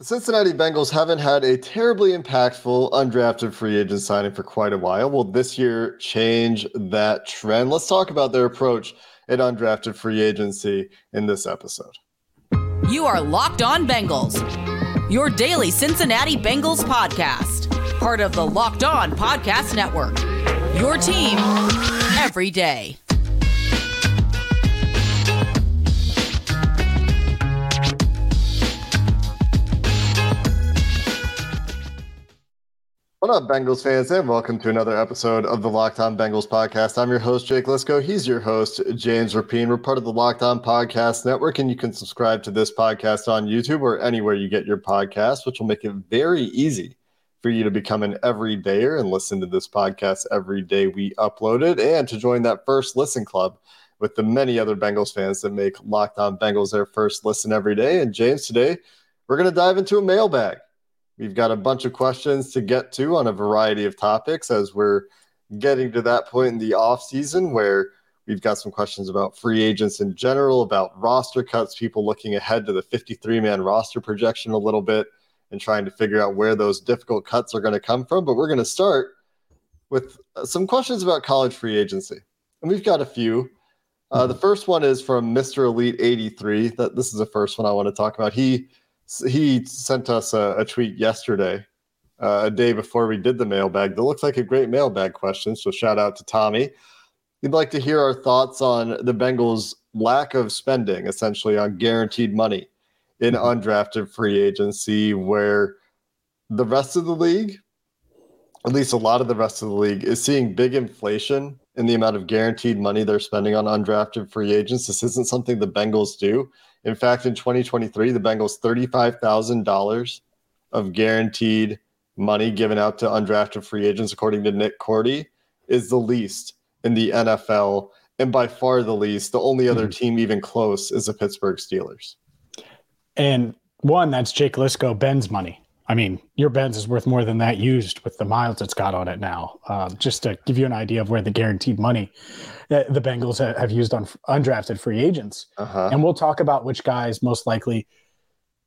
The Cincinnati Bengals haven't had a terribly impactful undrafted free agent signing for quite a while. Will this year change that trend? Let's talk about their approach at undrafted free agency in this episode. You are Locked On Bengals, your daily Cincinnati Bengals podcast, part of the Locked On Podcast Network. Your team every day. What up, Bengals fans, and welcome to another episode of the Locked On Bengals podcast. I'm your host, Jake Liscow. He's your host, James Rapien. We're part of the Locked On Podcast Network, and you can subscribe to this podcast on YouTube or anywhere you get your podcast, which will make it very easy for you to become an everydayer and listen to this podcast every day we upload it, and to join that first listen club with the many other Bengals fans that make Locked On Bengals their first listen every day. And James, today we're going to dive into a mailbag. We've got a bunch of questions to get to on a variety of topics as we're getting to that point in the off season where we've got some questions about free agents in general, about roster cuts, people looking ahead to the 53 man roster projection a little bit and trying to figure out where those difficult cuts are going to come from. But we're going to start with some questions about college free agency. And we've got a few. Uh, the first one is from Mr. Elite 83. That this is the first one I want to talk about. He he sent us a, a tweet yesterday, uh, a day before we did the mailbag. That looks like a great mailbag question. So shout out to Tommy. He'd like to hear our thoughts on the Bengals' lack of spending, essentially on guaranteed money in mm-hmm. undrafted free agency, where the rest of the league, at least a lot of the rest of the league, is seeing big inflation in the amount of guaranteed money they're spending on undrafted free agents. This isn't something the Bengals do. In fact, in 2023, the Bengals $35,000 of guaranteed money given out to undrafted free agents, according to Nick Korte, is the least in the NFL, and by far the least. The only other mm-hmm. team even close is the Pittsburgh Steelers. And one, that's Jake Liscow, Ben's money. I mean, your Benz is worth more than that used with the miles it's got on it now. Um, just to give you an idea of where the guaranteed money that the Bengals have used on undrafted free agents. Uh-huh. And we'll talk about which guys most likely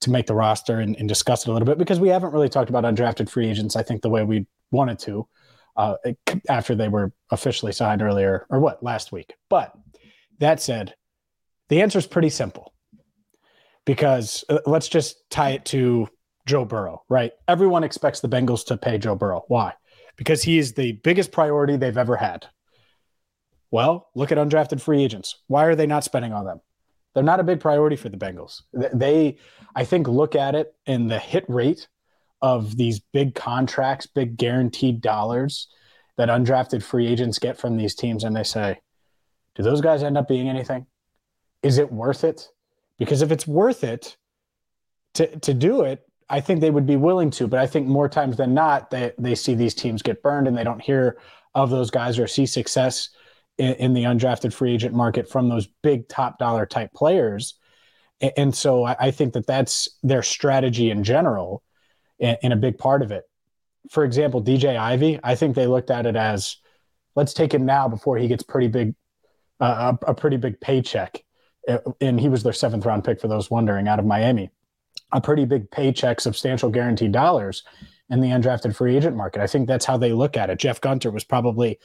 to make the roster and, and, discuss it a little bit because we haven't really talked about undrafted free agents, I think, the way we wanted to uh, after they were officially signed earlier or what, last week. But that said, the answer is pretty simple because uh, let's just tie it to Joe Burrow, right? Everyone expects the Bengals to pay Joe Burrow. Why? Because he is the biggest priority they've ever had. Well, look at undrafted free agents. Why are they not spending on them? They're not a big priority for the Bengals. They, I think, look at it in the hit rate of these big contracts, big guaranteed dollars that undrafted free agents get from these teams, and they say, do those guys end up being anything? Is it worth it? Because if it's worth it to, to do it, I think they would be willing to, but I think more times than not, they, they see these teams get burned and they don't hear of those guys or see success in, in the undrafted free agent market from those big top dollar type players. And, so I, think that that's their strategy in general and, a big part of it. For example, DJ Ivey, I think they looked at it as let's take him now before he gets pretty big, uh, a pretty big paycheck. And he was their seventh round pick for those wondering out of Miami a pretty big paycheck, substantial guaranteed dollars in the undrafted free agent market. I think that's how they look at it. Jeff Gunter was probably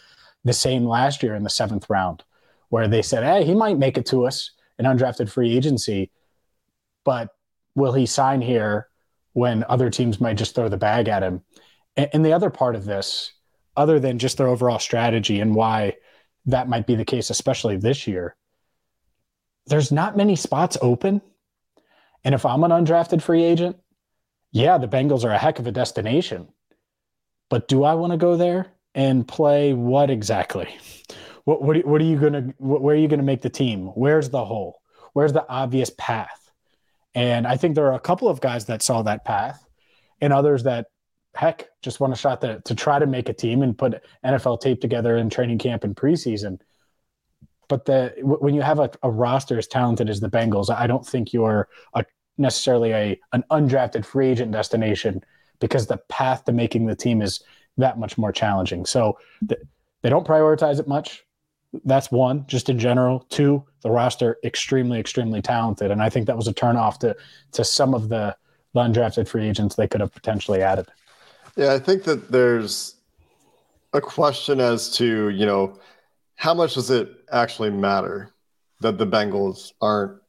the same last year in the seventh round, where they said, hey, he might make it to us in undrafted free agency, but will he sign here when other teams might just throw the bag at him? And, the other part of this, other than just their overall strategy and why that might be the case, especially this year, there's not many spots open and if I'm an undrafted free agent, yeah, the Bengals are a heck of a destination. But do I want to go there and play what exactly? What what, what are you gonna where are you gonna make the team? Where's the hole? Where's the obvious path? And I think there are a couple of guys that saw that path, and others that heck, just want a shot to, to try to make a team and put NFL tape together in training camp and preseason. But the when you have a, a roster as talented as the Bengals, I don't think you're a, necessarily a an undrafted free agent destination because the path to making the team is that much more challenging. So the, they don't prioritize it much. That's one, just in general. Two, the roster extremely, extremely talented, and I think that was a turnoff to to some of the undrafted free agents they could have potentially added. Yeah, I think that there's a question as to you know how much does it actually matter that the Bengals aren't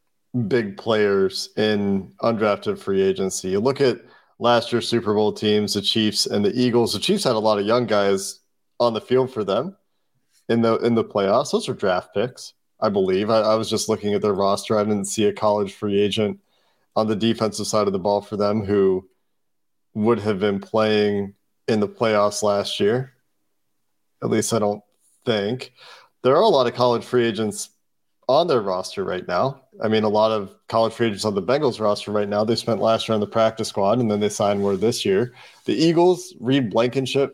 big players in undrafted free agency? You look at last year's Super Bowl teams, the Chiefs and the Eagles. The Chiefs had a lot of young guys on the field for them in the in the playoffs. Those are draft picks, I believe. I, I was just looking at their roster. I didn't see a college free agent on the defensive side of the ball for them who would have been playing in the playoffs last year. At least I don't think. There are a lot of college free agents on their roster right now. I mean, a lot of college free agents on the Bengals roster right now. They spent last year on the practice squad and then they signed more this year. The Eagles, Reed Blankenship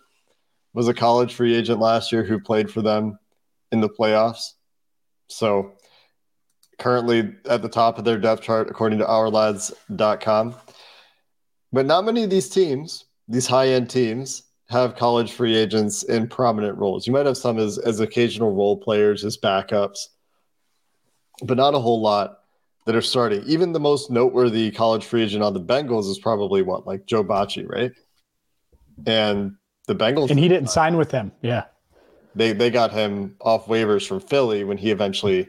was a college free agent last year who played for them in the playoffs. So currently at the top of their depth chart, according to ourlads.com. But not many of these teams, these high end teams, have college free agents in prominent roles. You might have some as, as occasional role players, as backups, but not a whole lot that are starting. Even the most noteworthy college free agent on the Bengals is probably what, like Joe Bachie, right? And the Bengals. And he didn't sign with them. Yeah. They, they got him off waivers from Philly when he eventually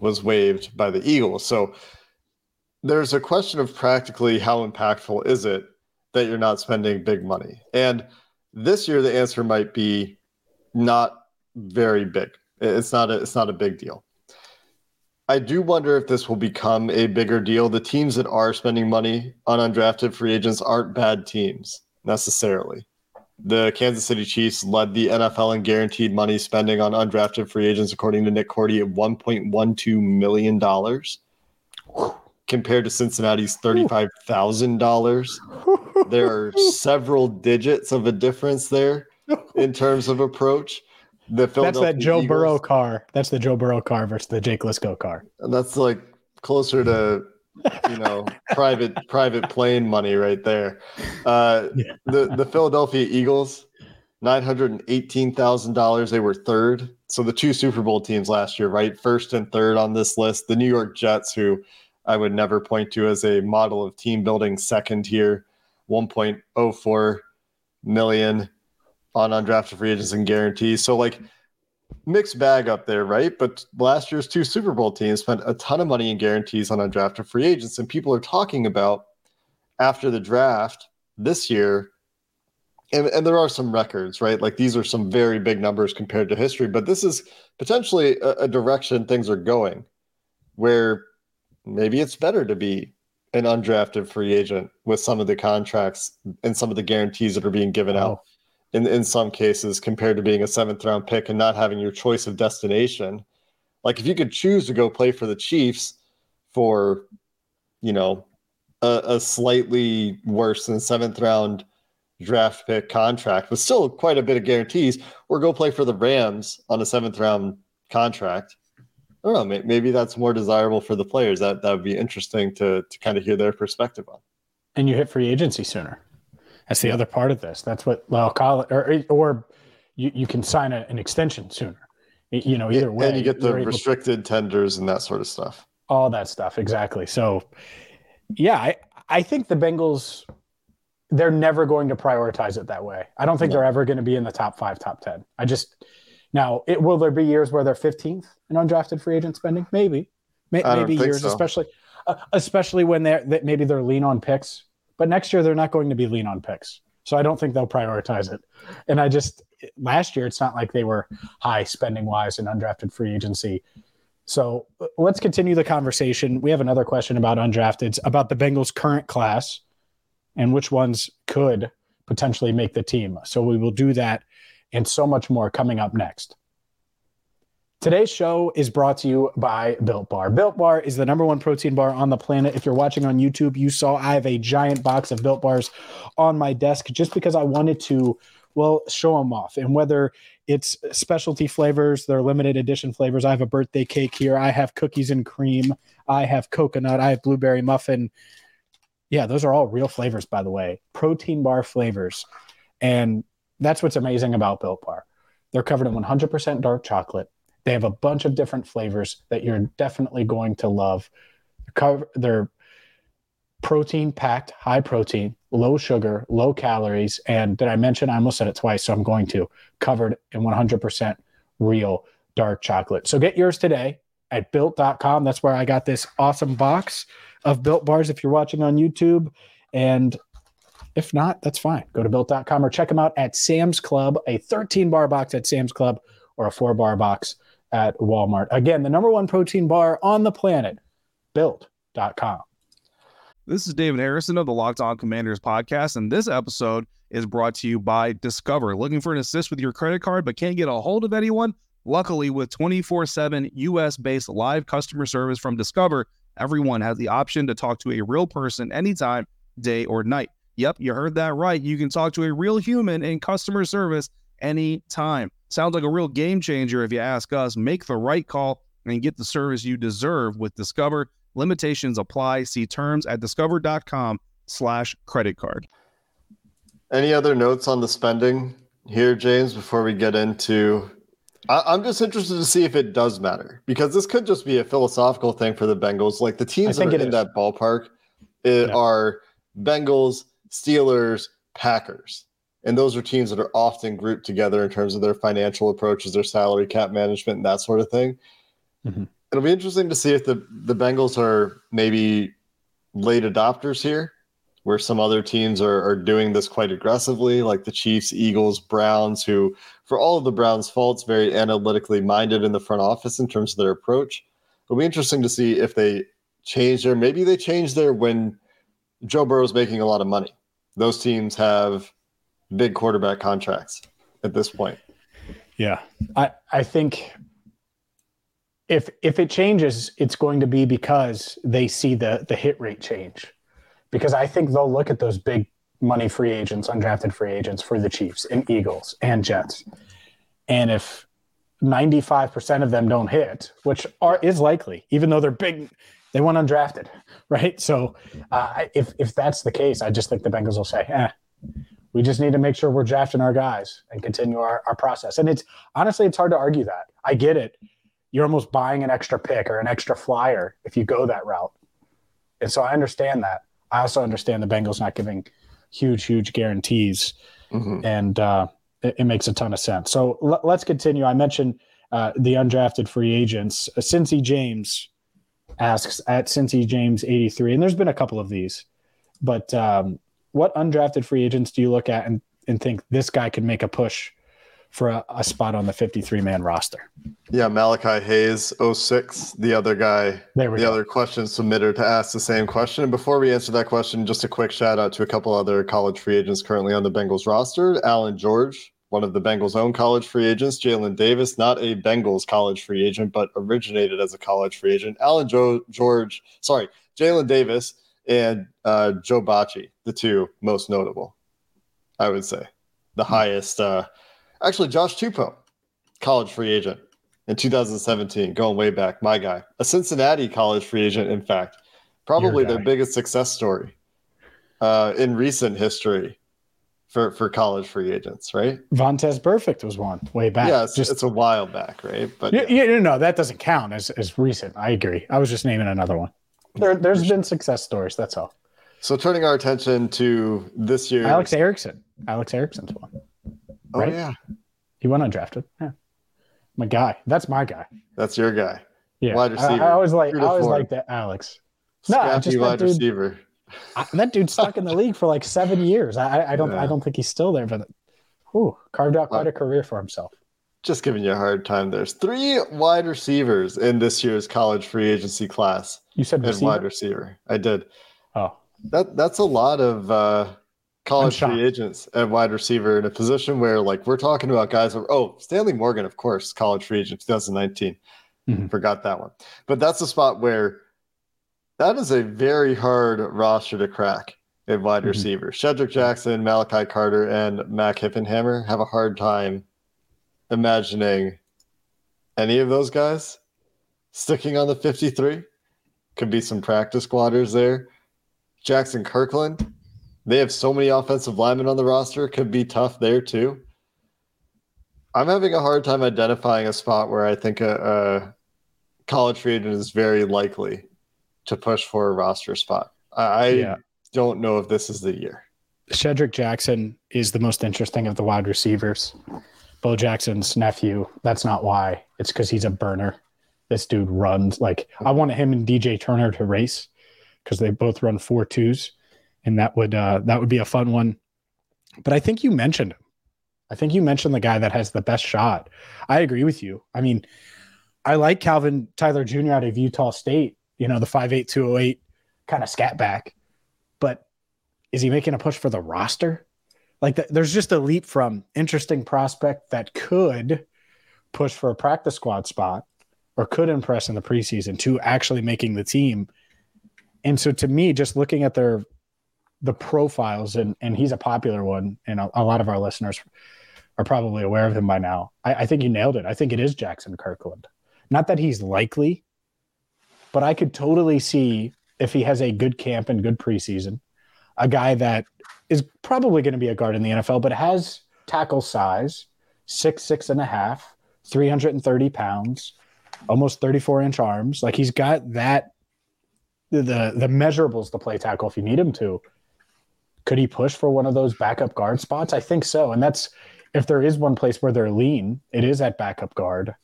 was waived by the Eagles. So there's a question of practically how impactful is it that you're not spending big money? And this year, the answer might be not very big. It's not a, it's not a big deal. I do wonder if this will become a bigger deal. The teams that are spending money on undrafted free agents aren't bad teams necessarily. The Kansas City Chiefs led the NFL in guaranteed money spending on undrafted free agents, according to Nick Korte, at $1.12 million compared to Cincinnati's $35,000. there are several digits of a difference there in terms of approach. The that's that Joe Eagles, Burrow car. That's the Joe Burrow car versus the Jake Liscow car. And that's like closer to you know private private plane money right there. Uh, yeah. the the Philadelphia Eagles, nine hundred and eighteen thousand dollars. They were third. So the two Super Bowl teams last year, right, first and third on this list. The New York Jets, who I would never point to as a model of team building, second here, one point oh four million on undrafted free agents and guarantees. So like mixed bag up there, right? But last year's two Super Bowl teams spent a ton of money in guarantees on undrafted free agents, and people are talking about after the draft this year. And, and there are some records, right? Like these are some very big numbers compared to history, but this is potentially a, a direction things are going where maybe it's better to be an undrafted free agent with some of the contracts and some of the guarantees that are being given out in, in some cases compared to being a seventh round pick and not having your choice of destination. Like if you could choose to go play for the Chiefs for, you know, a, a slightly worse than seventh round draft pick contract, but still quite a bit of guarantees, or go play for the Rams on a seventh round contract. I don't know. Maybe that's more desirable for the players. That that would be interesting to to kind of hear their perspective on. And you hit free agency sooner. That's the other part of this. That's what well, college or or you, you can sign a, an extension sooner. You know, either way. And you get the restricted to, tenders and that sort of stuff. All that stuff, exactly. So, yeah, I I think the Bengals they're never going to prioritize it that way. I don't think no. they're ever going to be in the top five, top ten. I just now it will there be years where they're fifteenth in undrafted free agent spending? Maybe, maybe years, so. especially uh, especially when they're that maybe they're lean on picks but next year, they're not going to be lean on picks. So I don't think they'll prioritize it. And I just, last year, it's not like they were high spending wise in undrafted free agency. So let's continue the conversation. We have another question about undrafteds, about the Bengals' current class and which ones could potentially make the team. So we will do that and so much more coming up next. Today's show is brought to you by Built Bar. Built Bar is the number one protein bar on the planet. If you're watching on YouTube, you saw I have a giant box of Built Bars on my desk just because I wanted to, well, show them off. And whether it's specialty flavors, they're limited edition flavors. I have a birthday cake here. I have cookies and cream. I have coconut. I have blueberry muffin. Yeah, those are all real flavors, by the way. Protein bar flavors. And that's what's amazing about Built Bar. They're covered in 100% dark chocolate. They have a bunch of different flavors that you're definitely going to love. They're protein packed, high protein, low sugar, low calories. And did I mention? I almost said it twice, so I'm going to. Covered in 100% real dark chocolate. So get yours today at built.com. That's where I got this awesome box of built bars if you're watching on YouTube. And if not, that's fine. Go to built.com or check them out at Sam's Club, a 13 bar box at Sam's Club or a four bar box at Walmart. Again, the number one protein bar on the planet, built.com. This is David Harrison of the Locked On Commanders podcast, and this episode is brought to you by Discover. Looking for an assist with your credit card but can't get a hold of anyone? Luckily, with 24 7 US based live customer service from Discover, everyone has the option to talk to a real person anytime, day or night. Yep, you heard that right. You can talk to a real human in customer service anytime. Sounds like a real game changer if you ask us. Make the right call and get the service you deserve with Discover. Limitations apply. See terms at discover.com slash credit card. Any other notes on the spending here, James, before we get into I, am just interested to see if it does matter because this could just be a philosophical thing for the Bengals. Like the teams that are in is. that ballpark it yeah. are Bengals, Steelers, Packers. And those are teams that are often grouped together in terms of their financial approaches, their salary cap management, and that sort of thing. Mm-hmm. It'll be interesting to see if the, the Bengals are maybe late adopters here, where some other teams are, are doing this quite aggressively, like the Chiefs, Eagles, Browns, who, for all of the Browns' faults, very analytically minded in the front office in terms of their approach. It'll be interesting to see if they change their, maybe they change their when Joe Burrow's making a lot of money. Those teams have big quarterback contracts at this point. Yeah. I, I think if if it changes, it's going to be because they see the the hit rate change. Because I think they'll look at those big money free agents, undrafted free agents for the Chiefs and Eagles and Jets. And if 95% of them don't hit, which are is likely, even though they're big they went undrafted, right? So uh, if if that's the case, I just think the Bengals will say, "eh, we just need to make sure we're drafting our guys and continue our, our process." And it's honestly, it's hard to argue that. I get it. You're almost buying an extra pick or an extra flyer if you go that route, and so I understand that. I also understand the Bengals not giving huge, huge guarantees, mm-hmm. and uh, it, it, makes a ton of sense. So l- let's continue. I mentioned uh, the undrafted free agents. Uh, Cincy James asks at Cincy James 83, and there's been a couple of these, but um, what undrafted free agents do you look at and, and think this guy could make a push for a, a spot on the 53 man roster? Yeah, Malachi Hayes, 06, the other guy, the go. other question submitter to ask the same question. And before we answer that question, just a quick shout out to a couple other college free agents currently on the Bengals roster Allan George, one of the Bengals' own college free agents, Jalen Davis, not a Bengals college free agent, but originated as a college free agent. Allan jo- George, sorry, Jalen Davis and uh, Joe Bachie, the two most notable, I would say. The hmm. highest, uh, actually, Josh Tupou, college free agent in 2017, going way back, my guy. A Cincinnati college free agent, in fact, probably their biggest success story uh, in recent history for for college free agents, right? Vontaze Burfict was one way back. Yeah, it's, just it's a while back, right? But yeah, yeah, no, that doesn't count as as recent. I agree. I was just naming another one. There, there's been success stories. That's all. So turning our attention to this year, Alex Erickson. Alex Erickson's one. Oh right? yeah, he went undrafted. Yeah, my guy. That's my guy. That's your guy. Yeah, wide receiver. I, I always like. I always like that Alex. No, Scrappy just wide dude, receiver. That dude's stuck in the league for like seven years. I, I don't yeah. I don't think he's still there, but whew, carved out quite a career for himself. Just giving you a hard time. There's three wide receivers in this year's college free agency class. You said receiver? wide receiver. I did. Oh, that that's a lot of uh, college free agents at wide receiver in a position where, like, we're talking about guys. Who, oh, Stanley Morgan, of course, college free agent 2019. Mm-hmm. Forgot that one. But that's a spot where that is a very hard roster to crack at wide mm-hmm. receiver. Shedrick Jackson, Malachi Carter, and Mac Hippenhammer have a hard time imagining any of those guys sticking on the 53. Could be some practice squatters there. Jaxson Kirkland, they have so many offensive linemen on the roster, could be tough there too. I'm having a hard time identifying a spot where I think a, a college free agent is very likely to push for a roster spot. I yeah. don't know if this is the year. Shedrick Jackson is the most interesting of the wide receivers. Bo Jackson's nephew. That's not why. It's because he's a burner. This dude runs like I wanted him and DJ Turner to race because they both run four twos, and that would uh, that would be a fun one. But I think you mentioned him. I think you mentioned the guy that has the best shot. I agree with you. I mean, I like Calvin Tyler Jr. out of Utah State, you know, the 5'8, 208 kind of scat back. But is he making a push for the roster? Like, the, there's just a leap from interesting prospect that could push for a practice squad spot or could impress in the preseason to actually making the team. And so to me, just looking at their the profiles and and he's a popular one and a, a lot of our listeners are probably aware of him by now. I, I think you nailed it. I think it is Jaxson Kirkland. Not that he's likely, but I could totally see if he has a good camp and good preseason, a guy that is probably going to be a guard in the NFL, but has tackle size, six, six and a half, 330 pounds, almost 34 inch arms. Like he's got that, the, the measurables to play tackle if you need him to. Could he push for one of those backup guard spots? I think so. And that's, if there is one place where they're lean, it is at backup guard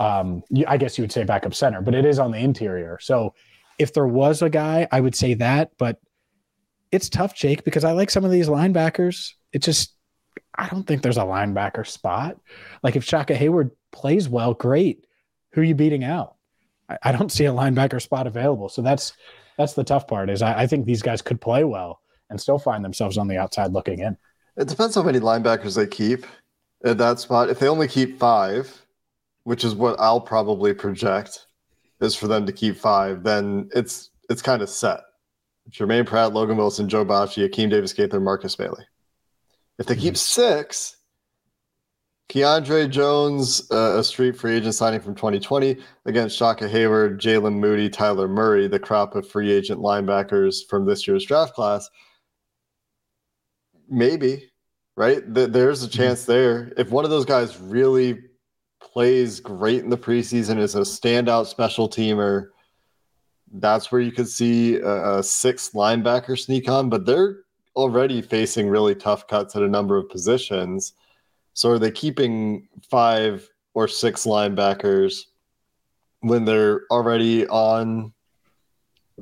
um, I guess you would say backup center, but it is on the interior. So if there was a guy, I would say that. But it's tough, Jake, because I like some of these linebackers. It just, I don't think there's a linebacker spot. Like if Shaka Heyward plays well, great. Who are you beating out? I, I don't see a linebacker spot available. So that's that's the tough part. Is I, I think these guys could play well and still find themselves on the outside looking in. It depends how many linebackers they keep at that spot. If they only keep five, which is what I'll probably project, is for them to keep five, then it's it's kind of set. Germaine Pratt, Logan Wilson, Joe Bachie, Akeem Davis Gaither, Markus Bailey. If they keep six, Keandre Jones, uh, a street free agent signing from 2020 against Shaka Heyward, Jalen Moody, Tyler Murray, the crop of free agent linebackers from this year's draft class. Maybe, right? There's a mm-hmm. chance there. If one of those guys really plays great in the preseason, is a standout special teamer, that's where you could see a, a six linebacker sneak on. But they're already facing really tough cuts at a number of positions. So are they keeping five or six linebackers when they're already on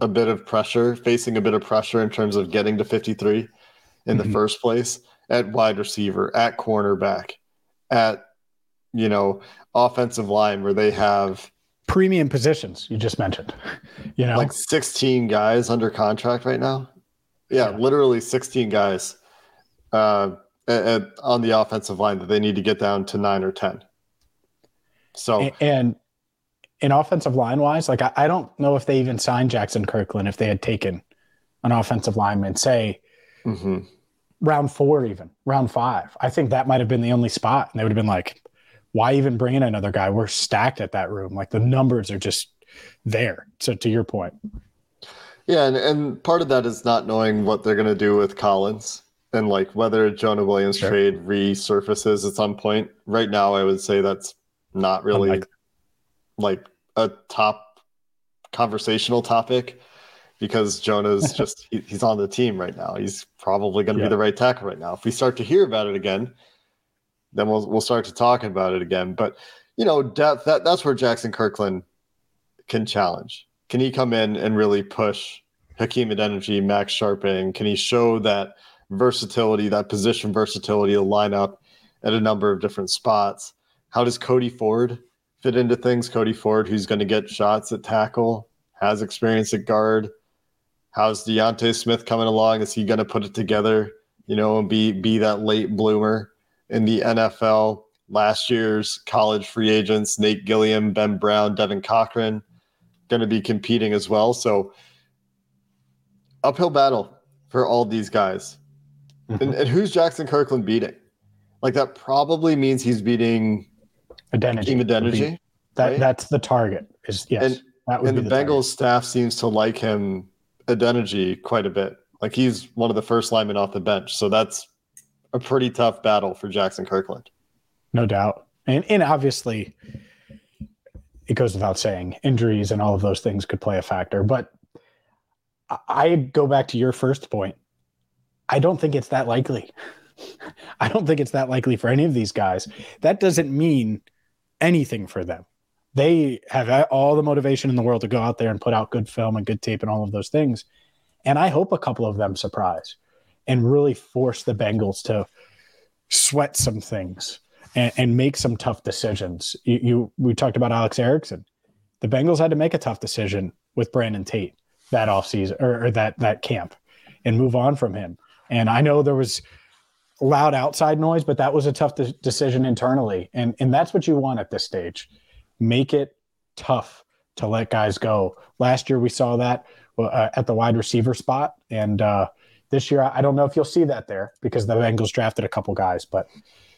a bit of pressure, facing a bit of pressure in terms of getting to 53 in mm-hmm. the first place at wide receiver, at cornerback, at you know, offensive line where they have premium positions you just mentioned. You know, like 16 guys under contract right now. Yeah, yeah. literally 16 guys uh, at, at, on the offensive line that they need to get down to nine or 10. So, and, and in offensive line wise, like I, I, don't know if they even signed Jaxson Kirkland if they had taken an offensive lineman, say mm-hmm. round four, even round five. I think that might have been the only spot. And they would have been like, why even bring in another guy? We're stacked at that room. Like the numbers are just there. So to your point. Yeah, and, and part of that is not knowing what they're gonna do with Collins and like whether Jonah Williams sure. trade resurfaces at some point. Right now I would say that's not really Unlike- like a top conversational topic because Jonah's just he, he's on the team right now. He's probably going to yeah. be the right tackle right now. If we start to hear about it again, then we'll we'll start to talk about it again. But you know, depth that that's where Jaxson Kirkland can challenge. Can he come in and really push Hakeem Adeniji, Max Scharping? Can he show that versatility, that position versatility to line up at a number of different spots? How does Cody Ford fit into things? Cody Ford, who's going to get shots at tackle, has experience at guard. How's D'Ante Smith coming along? Is he going to put it together? You know, and be be that late bloomer in the NFL? Last year's college free agents, Nate Gilliam, Ben Brown, Devin Cochran, going to be competing as well. So uphill battle for all these guys. Mm-hmm. And, and who's Jaxson Kirkland beating? Like that probably means he's beating Adeniji. Team Adeniji. That right? that's the target. Is yes. And- that would And the the, Bengals staff seems to like him, Adeniji, quite a bit. Like he's one of the first linemen off the bench. So that's a pretty tough battle for Jaxson Kirkland. no doubt. And and obviously it goes without saying, injuries and all of those things could play a factor. But I- go back to your first point. I don't think it's that likely. I don't think it's that likely for any of these guys. That doesn't mean anything for them. They have all the motivation in the world to go out there and put out good film and good tape and all of those things. And I hope a couple of them surprise and really force the Bengals to sweat some things and, and make some tough decisions. You, you we talked about Alex Erickson. The Bengals had to make a tough decision with Brandon Tate that offseason or, or that that camp and move on from him. And I know there was loud outside noise, but that was a tough de- decision internally. And and that's what you want at this stage. Make it tough to let guys go. Last year we saw that uh, at the wide receiver spot, and uh, this year I don't know if you'll see that there because the Bengals drafted a couple guys, but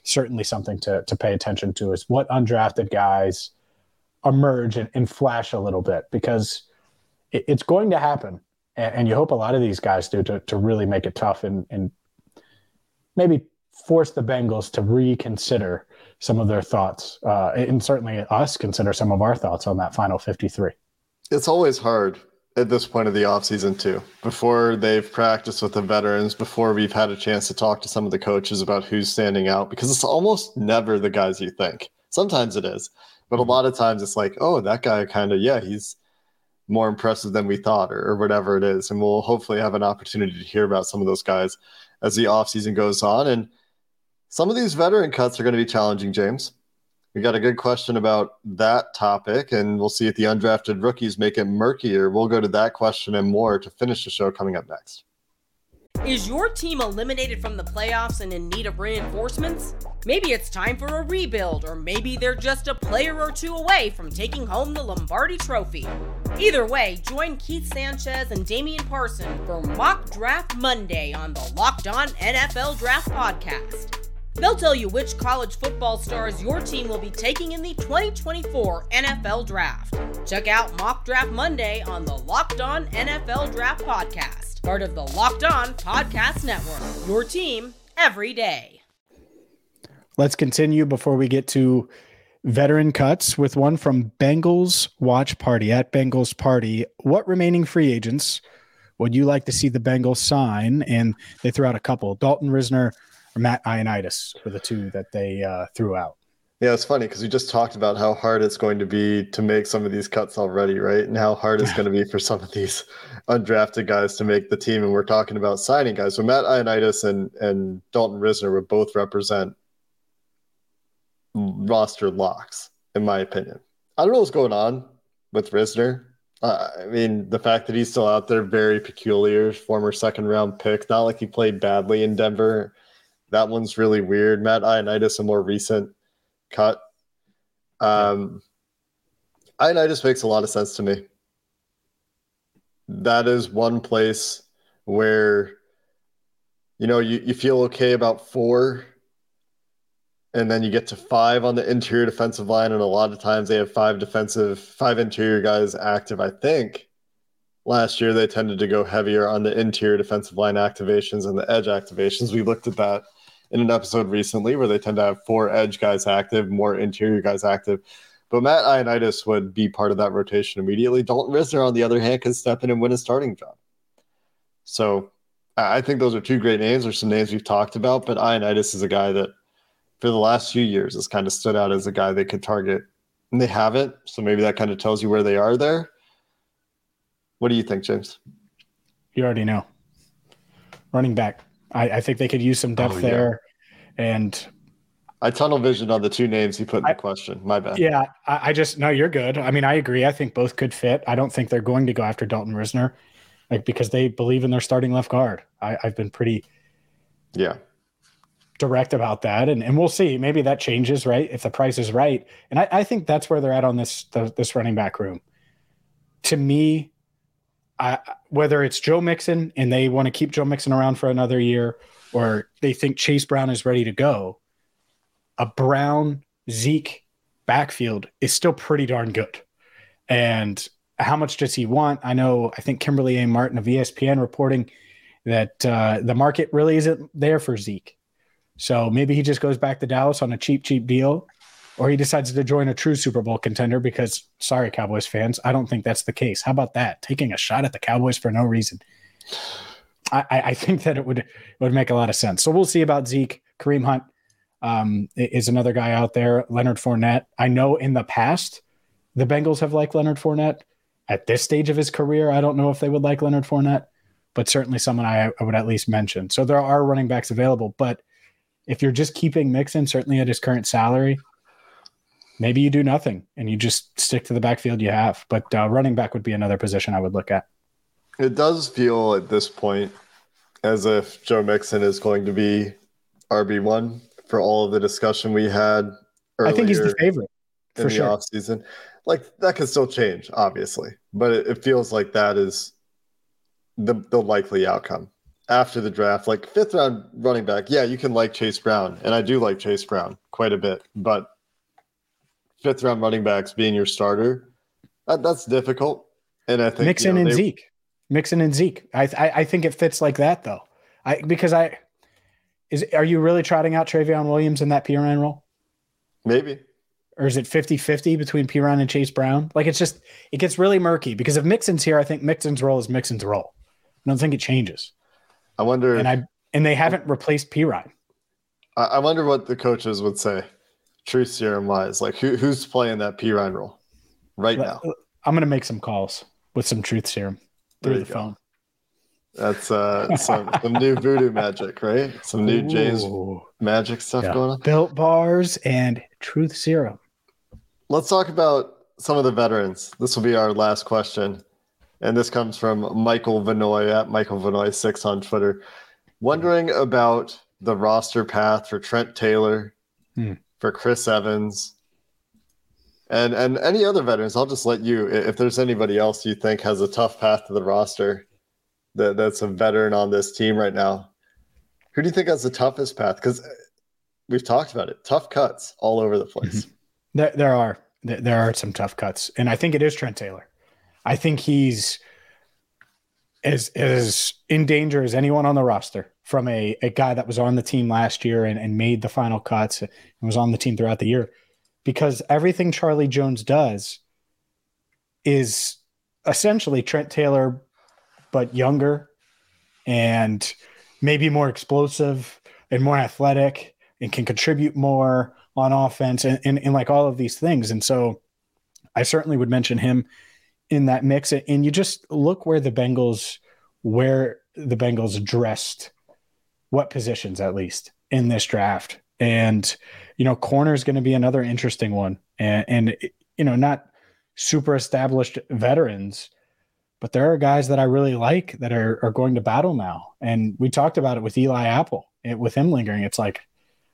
certainly something to to pay attention to is what undrafted guys emerge and, and flash a little bit because it, it's going to happen, and, and you hope a lot of these guys do to to really make it tough and and maybe force the Bengals to reconsider some of their thoughts, uh, and certainly us consider some of our thoughts on that final 53. It's always hard at this point of the offseason, too. Before they've practiced with the veterans, before we've had a chance to talk to some of the coaches about who's standing out, because it's almost never the guys you think. Sometimes it is, but a mm-hmm. lot of times it's like, oh, that guy kind of, yeah, he's more impressive than we thought, or, or whatever it is. And we'll hopefully have an opportunity to hear about some of those guys as the offseason goes on. And some of these veteran cuts are going to be challenging, James. We got a good question about that topic, and we'll see if the undrafted rookies make it murkier. We'll go to that question and more to finish the show coming up next. Is your team eliminated from the playoffs and in need of reinforcements? Maybe it's time for a rebuild, or maybe they're just a player or two away from taking home the Lombardi Trophy. Either way, join Keith Sanchez and Damian Parson for Mock Draft Monday on the Locked On NFL Draft Podcast. They'll tell you which college football stars your team will be taking in the 2024 NFL Draft. Check out Mock Draft Monday on the Locked On NFL Draft Podcast, part of the Locked On Podcast Network. Your team every day. Let's continue before we get to veteran cuts with one from Bengals Watch Party at Bengals Party. What remaining free agents would you like to see the Bengals sign? And they threw out a couple Dalton Risner Matt Ioannidis were the two that they uh, threw out. Yeah, it's funny because we just talked about how hard it's going to be to make some of these cuts already, right? And how hard it's going to be for some of these undrafted guys to make the team. And we're talking about signing guys. So Matt Ioannidis and, and Dalton Risner would both represent roster locks, in my opinion. I don't know what's going on with Risner. Uh, I mean, the fact that he's still out there, very peculiar. Former second round pick. Not like he played badly in Denver. That one's really weird. Matt Ioannidis, a more recent cut. Um, Ioannidis makes a lot of sense to me. That is one place where, you know, you, you feel okay about four, and then you get to five on the interior defensive line, and a lot of times they have five defensive, five interior guys active. I think last year they tended to go heavier on the interior defensive line activations and the edge activations. We looked at that in an episode recently where they tend to have four edge guys active, more interior guys active. But Matt Ioannidis would be part of that rotation immediately. Dalton Risner, on the other hand, can step in and win a starting job. So I think those are two great names. There's some names we've talked about, but Ioannidis is a guy that for the last few years has kind of stood out as a guy they could target. And they haven't. So maybe that kind of tells you where they are there. What do you think, James? You already know. Running back. I, I think they could use some depth Oh, yeah. there. And I tunnel visioned on the two names you put in the I- question. My bad. yeah, I, I just no, you're good. I mean, I agree. I think both could fit. I don't think they're going to go after Dalton Risner. like because they believe in their starting left guard. I, I've been pretty Yeah. direct about that, and, and we'll see. Maybe that changes, right? If the price is right, and I, I think that's where they're at on this the, this running back room. To me, I, whether it's Joe Mixon and they want to keep Joe Mixon around for another year, or they think Chase Brown is ready to go, a Brown Zeke backfield is still pretty darn good. And how much does he want? I know, I think Kimberley A. Martin of ESPN reporting that uh, the market really isn't there for Zeke. So maybe he just goes back to Dallas on a cheap, cheap deal, or he decides to join a true Super Bowl contender because, sorry, Cowboys fans, I don't think that's the case. How about that? Taking a shot at the Cowboys for no reason. I, I think that it would would make a lot of sense. So we'll see about Zeke. Kareem Hunt um, is another guy out there. Leonard Fournette. I know in the past the Bengals have liked Leonard Fournette. At this stage of his career, I don't know if they would like Leonard Fournette, but certainly someone I, I would at least mention. So there are running backs available, but if you're just keeping Mixon, certainly at his current salary, maybe you do nothing and you just stick to the backfield you have. But uh, running back would be another position I would look at. It does feel at this point as if Joe Mixon is going to be RB1 for all of the discussion we had I think he's the favorite in for the sure. offseason. Like that could still change, obviously, but it, it feels like that is the the likely outcome after the draft. Like fifth round running back, yeah, you can like Chase Brown, and I do like Chase Brown quite a bit, but fifth round running backs being your starter, that, that's difficult. And I think Mixon you know, and they- Zeke. Mixon and Zeke. I, I I think it fits like that though. I because I is are you really trotting out Trayveon Williams in that Perine role? maybe Or is it 50-50 between Perine and Chase Brown? Like it's just it gets really murky because if Mixon's here, I think Mixon's role is Mixon's role. I don't think it changes. I wonder. And I and they haven't replaced Perine. I, I wonder what the coaches would say, truth serum wise. Like who who's playing that Perine role right now? I'm gonna make some calls with some truth serum through the go. phone. That's uh some some new voodoo magic, right? Some new James magic stuff Yeah. going on. Built bars and truth serum. Let's talk about some of the veterans. This will be our last question. And this comes from Michael Vanoy at Michael Vanoy6 on Twitter. Wondering about the roster path for Trent Taylor, Hmm. For Chris Evans, and and any other veterans. I'll just let you, if there's anybody else you think has a tough path to the roster that, that's a veteran on this team right now. Who do you think has the toughest path? Because we've talked about it. Tough cuts all over the place. Mm-hmm. There, there are there are some tough cuts, and I think it is Trent Taylor. I think he's as as in danger as anyone on the roster from a, a guy that was on the team last year and, and made the final cuts and was on the team throughout the year. Because everything Charlie Jones does is essentially Trent Taylor, but younger and maybe more explosive and more athletic and can contribute more on offense and, and, and like all of these things. And so I certainly would mention him in that mix. And you just look where the Bengals, where the Bengals addressed what positions at least in this draft. And, you know, corner is going to be another interesting one. And, and, you know, not super established veterans, but there are guys that I really like that are, are going to battle now. And we talked about it with Eli Apple, it, with him lingering. It's like,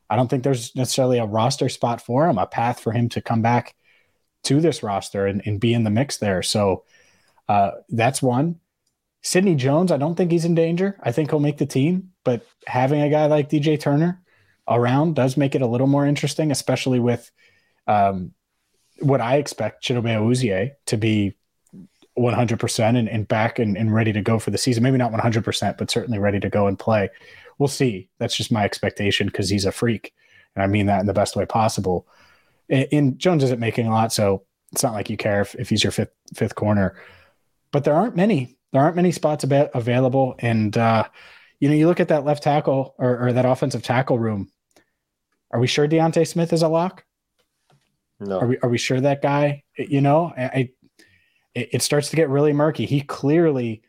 I don't think there's necessarily a roster spot for him, a path for him to come back to this roster and, and be in the mix there. So uh, that's one. Sidney Jones, I don't think he's in danger. I think he'll make the team, but having a guy like DJ Turner around does make it a little more interesting, especially with um, what I expect Chidobe Awuzie to be 100% and, and back and, and ready to go for the season. Maybe not 100%, but certainly ready to go and play. We'll see. That's just my expectation because he's a freak. And I mean that in the best way possible. And, and Jones isn't making a lot, so it's not like you care if, if he's your fifth fifth corner. But there aren't many. There aren't many spots ab- available. And uh, you know, you look at that left tackle or, or that offensive tackle room. Are we sure D'Ante Smith is a lock? No. Are we are we sure that guy? You know, I, I it, it starts to get really murky. He clearly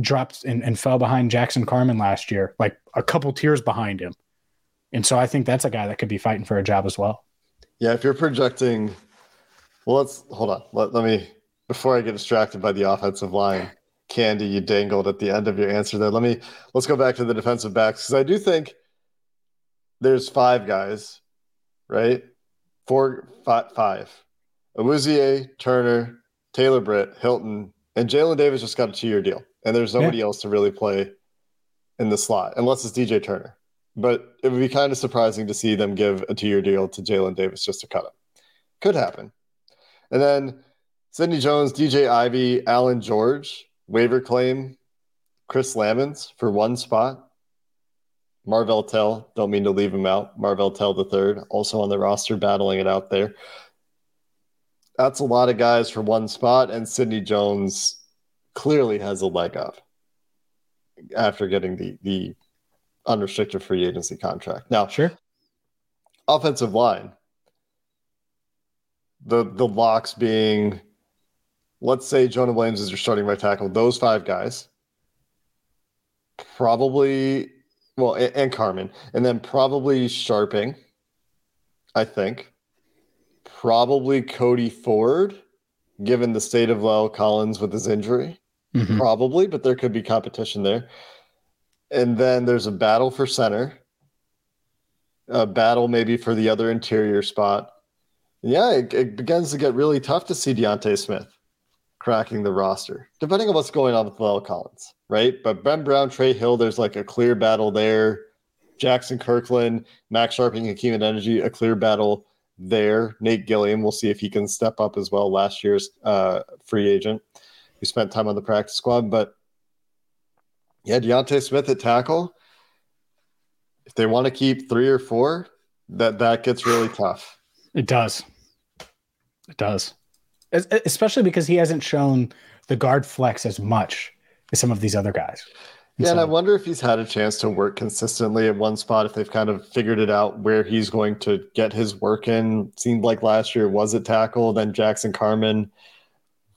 dropped and, and fell behind Jackson Carman last year, like a couple tiers behind him. And so I think that's a guy that could be fighting for a job as well. Yeah, if you're projecting, well, let's hold on. Let, let me before I get distracted by the offensive line. Candy you dangled at the end of your answer there. Let me let's go back to the defensive backs because I do think there's five guys, right? Four, five, five. Awuzie, Turner, Taylor Britt, Hilton, and Jalen Davis just got a two-year deal, and there's nobody yeah. else to really play in the slot unless it's DJ Turner. But it would be kind of surprising to see them give a two-year deal to Jalen Davis just to cut him. Could happen. And then Sidney Jones, DJ Ivey, Allan George, waiver claim, Chris Lammons for one spot. Marvell Tell, don't mean to leave him out. Marvell Tell the third, also on the roster, battling it out there. That's a lot of guys for one spot, and Sidney Jones clearly has a leg up after getting the the unrestricted free agency contract. Now, sure. Offensive line. The the locks being let's say Jonah Williams is your starting right tackle, those five guys, probably, well, and, and Carman, and then probably Scharping, I think. Probably Cody Ford, given the state of La'el Collins with his injury. Mm-hmm. Probably, but there could be competition there. And then there's a battle for center, a battle maybe for the other interior spot. Yeah, it, it begins to get really tough to see D'Ante Smith cracking the roster, depending on what's going on with La'el Collins, right? But Ben Brown, Trey Hill, there's like a clear battle there. Jaxson Kirkland, Max Scharping, Hakeem Adeniji, a clear battle there. Nate Gilliam, we'll see if he can step up as well. Last year's uh, free agent who spent time on the practice squad. But yeah, D'Ante Smith at tackle. If they want to keep three or four, that that gets really tough. It does. It does especially because he hasn't shown the guard flex as much as some of these other guys. And yeah, so, and I wonder if he's had a chance to work consistently at one spot, if they've kind of figured it out where he's going to get his work in. Seemed like last year was at tackle, then Jackson Carman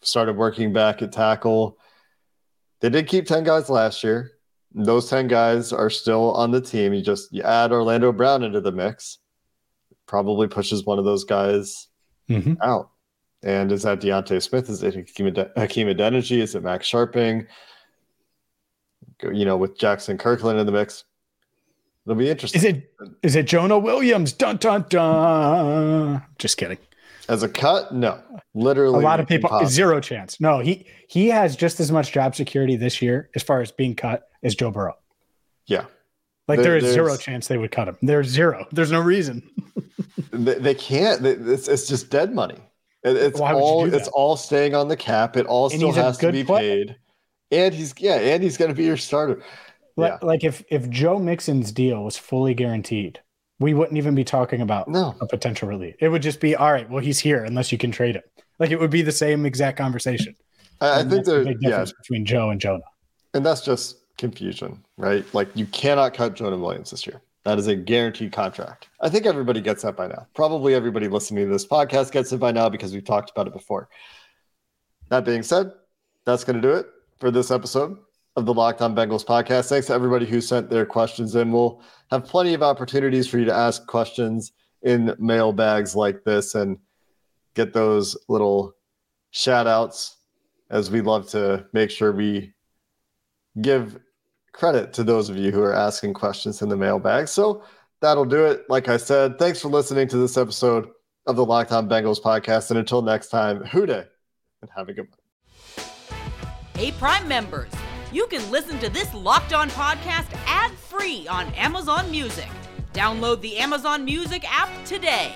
started working back at tackle. They did keep 10 guys last year. Those 10 guys are still on the team. You just you add Orlando Brown into the mix, probably pushes one of those guys mm-hmm. out. And is that D'Ante Smith? Is it Hakeem, Hakeem Adeniji? Is it Max Scharping? You know, with Jaxson Kirkland in the mix. It'll be interesting. Is it is it Jonah Williams? Dun dun dun. Just kidding. As a cut, no. Literally, a lot of people impossible. zero chance. No, he he has just as much job security this year as far as being cut as Joe Burrow. Yeah, like there, there is zero chance they would cut him. There's zero. There's no reason. they, they, can't. It's, it's just dead money. It, it's all it's all staying on the cap. It all and still has to be player. paid. And he's yeah, and he's going to be your starter. Like, yeah. like if if Joe Mixon's deal was fully guaranteed, we wouldn't even be talking about no. a potential release. It would just be all right. Well, he's here unless you can trade him. Like it would be the same exact conversation. I, I think there's a big difference yeah. between Joe and Jonah. And that's just confusion, right? Like you cannot cut Jonah Williams this year. That is a guaranteed contract. I think everybody gets that by now. Probably everybody listening to this podcast gets it by now because we've talked about it before. That being said, that's going to do it for this episode of the Locked On Bengals podcast. Thanks to everybody who sent their questions in. We'll have plenty of opportunities for you to ask questions in mailbags like this and get those little shout outs as we love to make sure we give credit to those of you who are asking questions in the mailbag. So that'll do it. Like I said, thanks for listening to this episode of the Locked On Bengals podcast. And until next time, Dey and have a good one. Hey, Prime members, you can listen to this Locked On podcast ad free on Amazon Music. Download the Amazon Music app today.